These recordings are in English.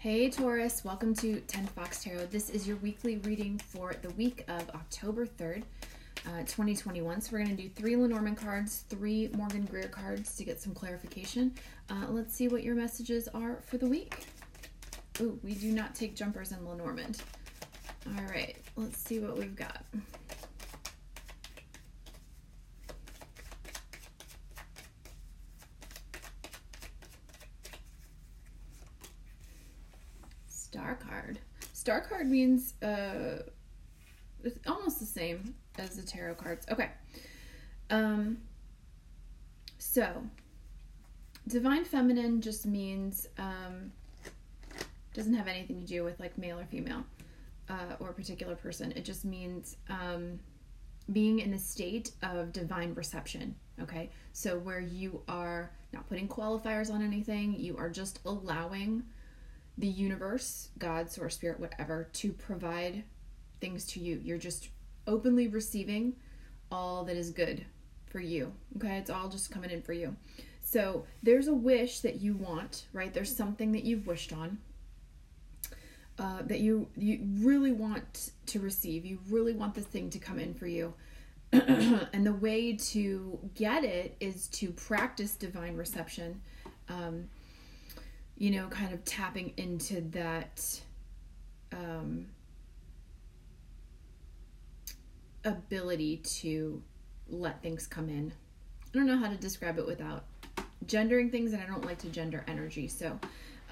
Hey Taurus, welcome to 10 Fox Tarot. This is your weekly reading for the week of October 3rd, uh, 2021. So we're going to do three Lenormand cards, three Morgan Greer cards to get some clarification. Uh, let's see what your messages are for the week. Ooh, we do not take jumpers in Lenormand. All right, let's see what we've got. Star card. Star card means uh, it's almost the same as the tarot cards. Okay. Um. So, divine feminine just means um, doesn't have anything to do with like male or female uh, or a particular person. It just means um, being in a state of divine reception. Okay, so where you are not putting qualifiers on anything, you are just allowing the universe, God, source, spirit, whatever, to provide things to you. You're just openly receiving all that is good for you. Okay, it's all just coming in for you. So there's a wish that you want, right? There's something that you've wished on. Uh, that you you really want to receive. You really want this thing to come in for you. and the way to get it is to practice divine reception. Um, you know, kind of tapping into that um, ability to let things come in. I don't know how to describe it without gendering things, and I don't like to gender energy. So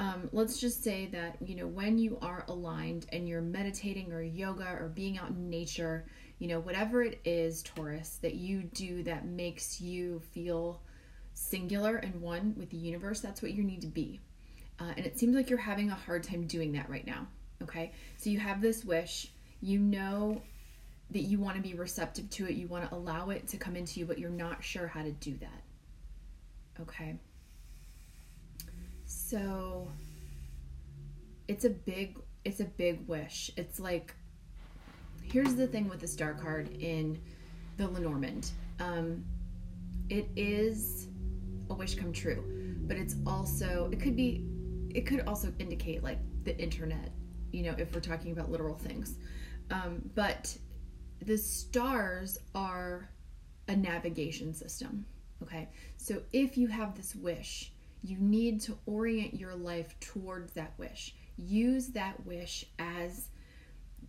um, let's just say that, you know, when you are aligned and you're meditating or yoga or being out in nature, you know, whatever it is, Taurus, that you do that makes you feel singular and one with the universe, that's what you need to be. Uh, and it seems like you're having a hard time doing that right now. Okay. So you have this wish, you know that you want to be receptive to it, you want to allow it to come into you, but you're not sure how to do that. Okay. So it's a big it's a big wish. It's like here's the thing with the star card in the Lenormand. Um, it is a wish come true, but it's also it could be it could also indicate like the internet, you know, if we're talking about literal things. Um, but the stars are a navigation system. Okay, so if you have this wish, you need to orient your life towards that wish. Use that wish as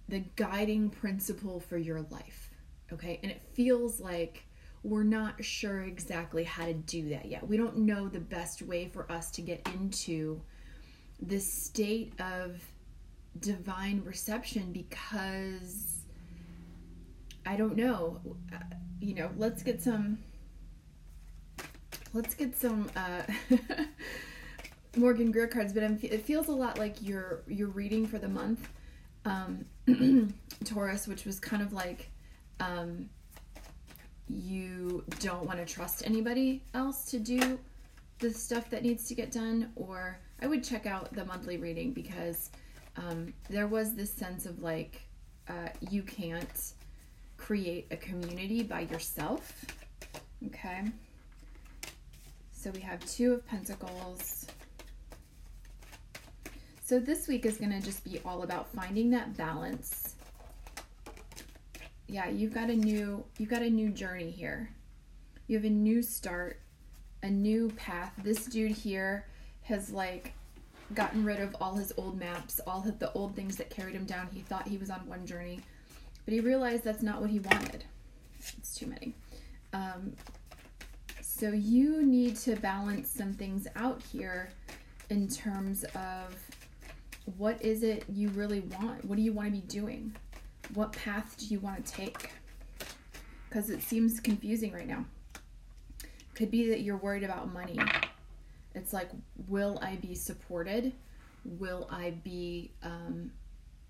the guiding principle for your life. Okay, and it feels like we're not sure exactly how to do that yet. We don't know the best way for us to get into this state of divine reception because I don't know. Uh, you know, let's get some. Let's get some uh, Morgan Greer cards, but I'm, it feels a lot like you're you're reading for the month, um, Taurus, which was kind of like um, you don't want to trust anybody else to do the stuff that needs to get done, or I would check out the monthly reading because um, there was this sense of like uh, you can't create a community by yourself. Okay. So we have two of pentacles. So this week is going to just be all about finding that balance. Yeah, you've got a new you've got a new journey here. You have a new start, a new path. This dude here has like gotten rid of all his old maps, all of the old things that carried him down. He thought he was on one journey, but he realized that's not what he wanted. It's too many. Um, so you need to balance some things out here in terms of what is it you really want? What do you want to be doing? What path do you want to take? Because it seems confusing right now. Could be that you're worried about money it's like, will I be supported? Will I be, um,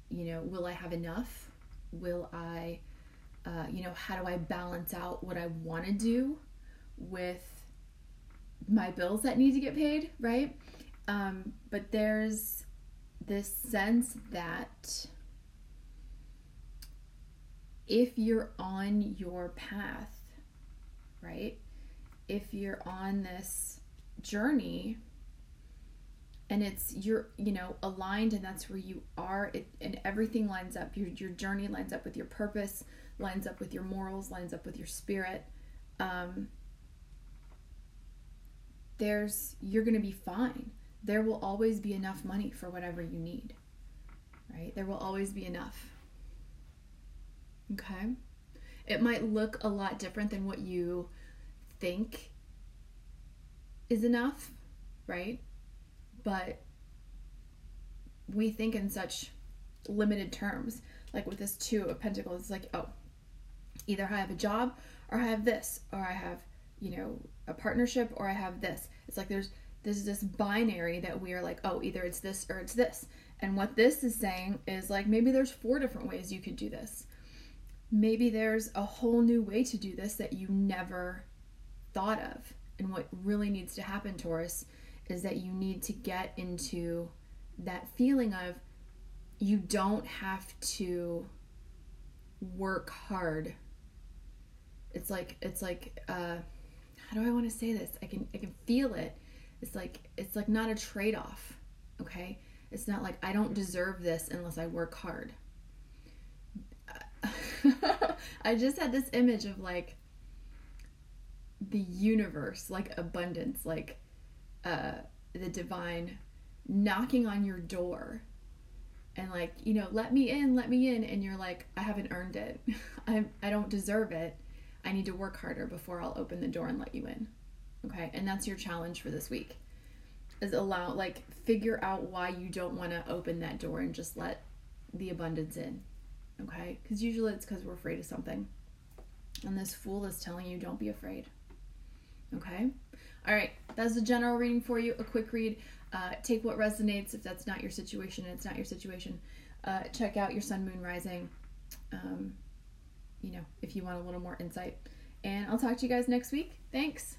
you know, will I have enough? Will I, uh, you know, how do I balance out what I want to do with my bills that need to get paid, right? Um, but there's this sense that if you're on your path, right? If you're on this journey, and it's you're you know aligned and that's where you are. It, and everything lines up. Your your journey lines up with your purpose lines up with your morals lines up with your spirit. Um, there's you're going to be fine. There will always be enough money for whatever you need right? There will always be enough. Okay? It might look a lot different than what you think is enough right but we think in such limited terms. Like with this two of pentacles, it's like, oh, either I have a job or I have this, or I have, you know, a partnership or I have this. It's like there's there's this binary that we are like, oh, either it's this or it's this. And what this is saying is like maybe there's four different ways you could do this. Maybe there's a whole new way to do this that you never thought of. And what really needs to happen, Taurus, is that you need to get into that feeling of you don't have to work hard. It's like it's like uh how do I want to say this? I can I can feel it. It's like it's like not a trade-off, okay? It's not like I don't deserve this unless I work hard. I just had this image of like the universe, like abundance, like uh, the divine knocking on your door and like you know let me in let me in and you're like i haven't earned it. I i don't deserve it. I need to work harder before i'll open the door and let you in. Okay? And that's your challenge for this week is allow like figure out why you don't want to open that door and just let the abundance in. Okay? Because usually it's because we're afraid of something. And this fool is telling you don't be afraid okay all right, that's the general reading for you. A quick read. Uh, take what resonates. If that's not your situation, it's not your situation. Uh, check out your sun, moon, rising. Um, you know, if you want a little more insight. And I'll talk to you guys next week. Thanks.